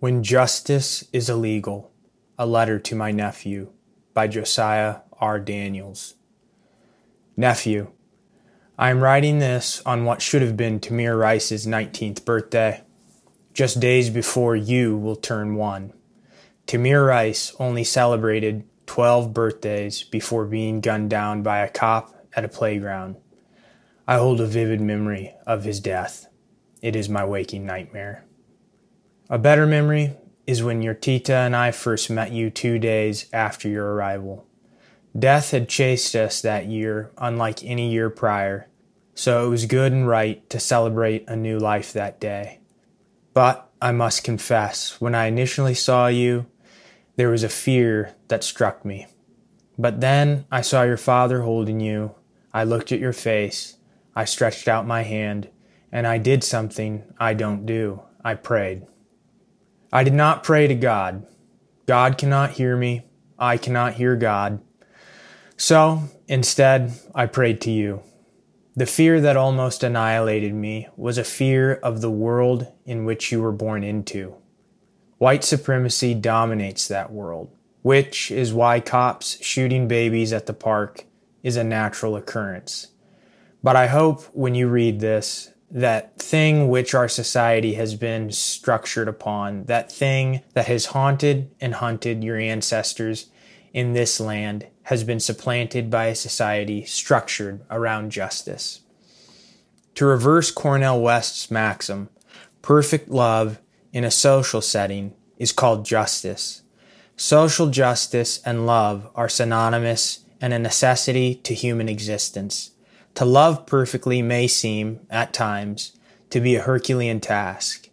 When Justice is Illegal A Letter to My Nephew by Josiah R. Daniels. Nephew, I am writing this on what should have been Tamir Rice's 19th birthday, just days before you will turn one. Tamir Rice only celebrated 12 birthdays before being gunned down by a cop at a playground. I hold a vivid memory of his death. It is my waking nightmare. A better memory is when your Tita and I first met you two days after your arrival. Death had chased us that year, unlike any year prior, so it was good and right to celebrate a new life that day. But I must confess, when I initially saw you, there was a fear that struck me. But then I saw your father holding you. I looked at your face. I stretched out my hand, and I did something I don't do. I prayed. I did not pray to God. God cannot hear me. I cannot hear God. So, instead, I prayed to you. The fear that almost annihilated me was a fear of the world in which you were born into. White supremacy dominates that world, which is why cops shooting babies at the park is a natural occurrence. But I hope when you read this that thing which our society has been structured upon, that thing that has haunted and hunted your ancestors in this land, has been supplanted by a society structured around justice. To reverse Cornel West's maxim, perfect love in a social setting is called justice. Social justice and love are synonymous and a necessity to human existence. To love perfectly may seem, at times, to be a Herculean task.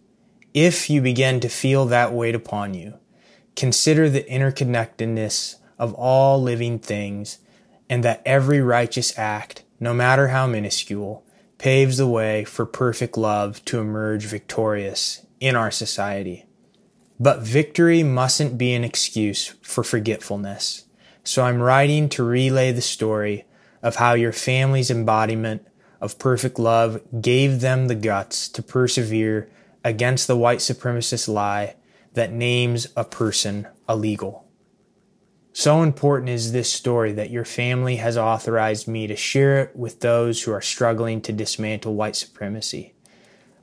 If you begin to feel that weight upon you, consider the interconnectedness of all living things and that every righteous act, no matter how minuscule, paves the way for perfect love to emerge victorious in our society. But victory mustn't be an excuse for forgetfulness. So I'm writing to relay the story of how your family's embodiment of perfect love gave them the guts to persevere against the white supremacist lie that names a person illegal. So important is this story that your family has authorized me to share it with those who are struggling to dismantle white supremacy.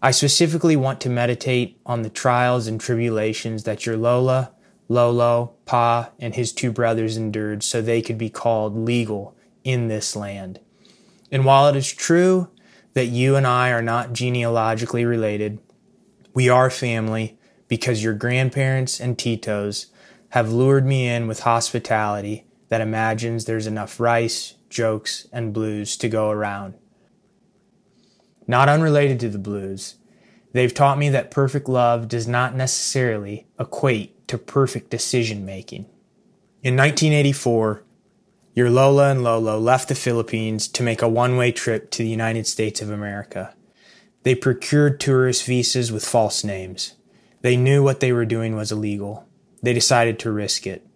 I specifically want to meditate on the trials and tribulations that your Lola, Lolo, Pa, and his two brothers endured so they could be called legal in this land. And while it is true that you and I are not genealogically related, we are family because your grandparents and Titos have lured me in with hospitality that imagines there's enough rice, jokes, and blues to go around. Not unrelated to the blues, they've taught me that perfect love does not necessarily equate to perfect decision making. In 1984, your Lola and Lolo left the Philippines to make a one way trip to the United States of America. They procured tourist visas with false names. They knew what they were doing was illegal. They decided to risk it.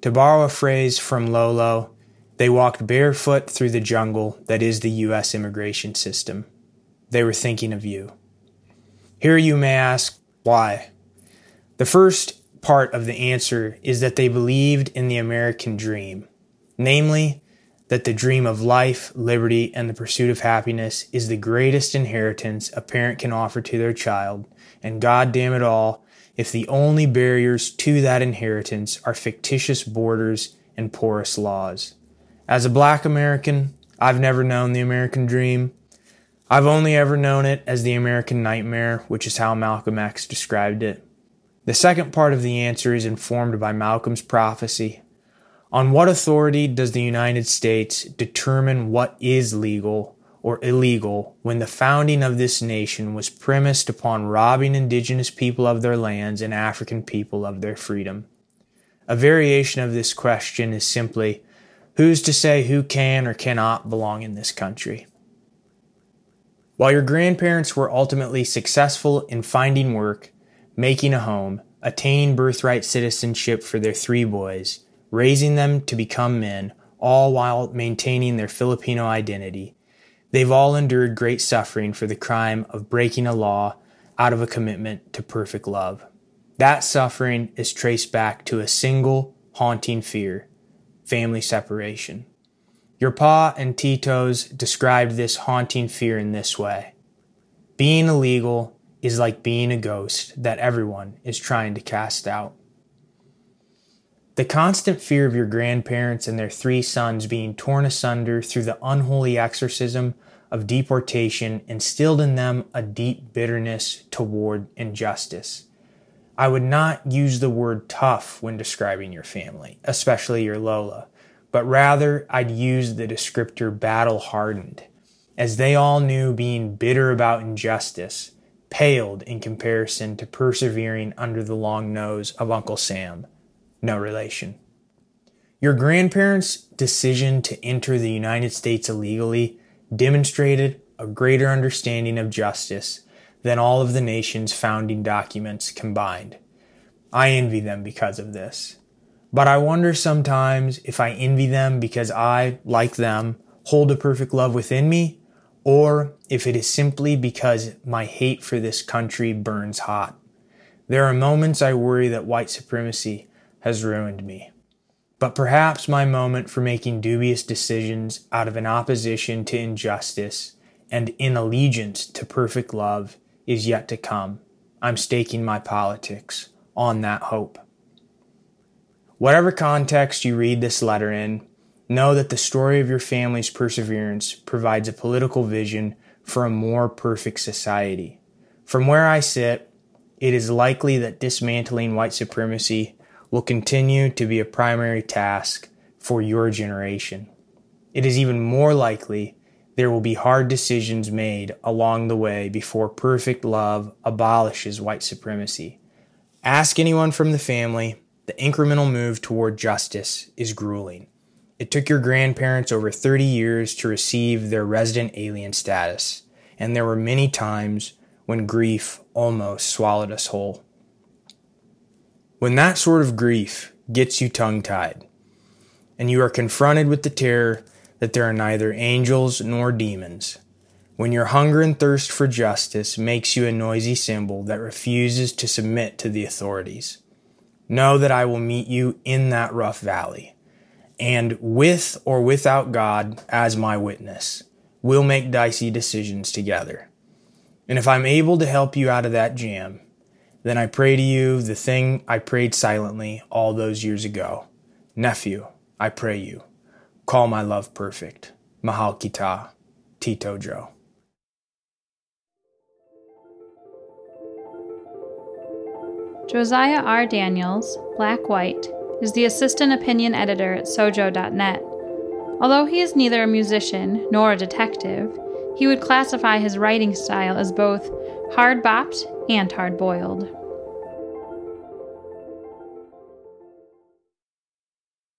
To borrow a phrase from Lolo, they walked barefoot through the jungle that is the U.S. immigration system. They were thinking of you. Here you may ask, why? The first part of the answer is that they believed in the American dream namely, that the dream of life, liberty, and the pursuit of happiness is the greatest inheritance a parent can offer to their child, and God damn it all, if the only barriers to that inheritance are fictitious borders and porous laws. As a black American, I've never known the American dream. I've only ever known it as the American nightmare, which is how Malcolm X described it. The second part of the answer is informed by Malcolm's prophecy on what authority does the United States determine what is legal or illegal when the founding of this nation was premised upon robbing indigenous people of their lands and African people of their freedom? A variation of this question is simply who's to say who can or cannot belong in this country? While your grandparents were ultimately successful in finding work, making a home, attaining birthright citizenship for their three boys, raising them to become men, all while maintaining their Filipino identity. They've all endured great suffering for the crime of breaking a law out of a commitment to perfect love. That suffering is traced back to a single haunting fear family separation. Your Pa and Tito's described this haunting fear in this way Being illegal is like being a ghost that everyone is trying to cast out. The constant fear of your grandparents and their three sons being torn asunder through the unholy exorcism of deportation instilled in them a deep bitterness toward injustice. I would not use the word tough when describing your family, especially your Lola, but rather I'd use the descriptor battle hardened, as they all knew being bitter about injustice paled in comparison to persevering under the long nose of Uncle Sam no relation. Your grandparents' decision to enter the United States illegally demonstrated a greater understanding of justice than all of the nation's founding documents combined. I envy them because of this. But I wonder sometimes if I envy them because I, like them, hold a perfect love within me, or if it is simply because my hate for this country burns hot. There are moments I worry that white supremacy has ruined me. But perhaps my moment for making dubious decisions out of an opposition to injustice and in allegiance to perfect love is yet to come. I'm staking my politics on that hope. Whatever context you read this letter in, know that the story of your family's perseverance provides a political vision for a more perfect society. From where I sit, it is likely that dismantling white supremacy will continue to be a primary task for your generation. It is even more likely there will be hard decisions made along the way before perfect love abolishes white supremacy. Ask anyone from the family, the incremental move toward justice is grueling. It took your grandparents over 30 years to receive their resident alien status, and there were many times when grief almost swallowed us whole. When that sort of grief gets you tongue tied, and you are confronted with the terror that there are neither angels nor demons, when your hunger and thirst for justice makes you a noisy cymbal that refuses to submit to the authorities, know that I will meet you in that rough valley, and with or without God as my witness, we'll make dicey decisions together. And if I'm able to help you out of that jam, then I pray to you the thing I prayed silently all those years ago. Nephew, I pray you, call my love perfect. Mahal Kita, Tito Joe. Josiah R. Daniels, Black White, is the assistant opinion editor at Sojo.net. Although he is neither a musician nor a detective, he would classify his writing style as both hard bopped and hard boiled.